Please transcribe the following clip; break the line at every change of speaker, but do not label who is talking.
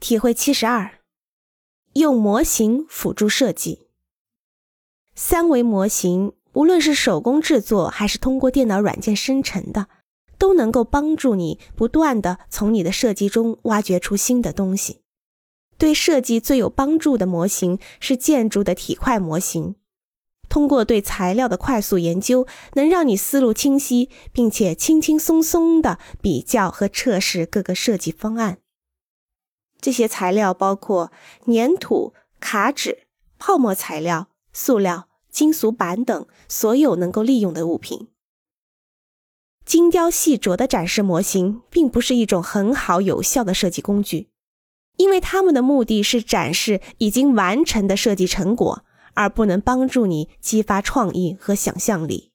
体会七十二，用模型辅助设计。三维模型无论是手工制作还是通过电脑软件生成的，都能够帮助你不断的从你的设计中挖掘出新的东西。对设计最有帮助的模型是建筑的体块模型。通过对材料的快速研究，能让你思路清晰，并且轻轻松松地比较和测试各个设计方案。这些材料包括粘土、卡纸、泡沫材料、塑料、金属板等所有能够利用的物品。精雕细琢的展示模型并不是一种很好有效的设计工具，因为他们的目的是展示已经完成的设计成果。而不能帮助你激发创意和想象力。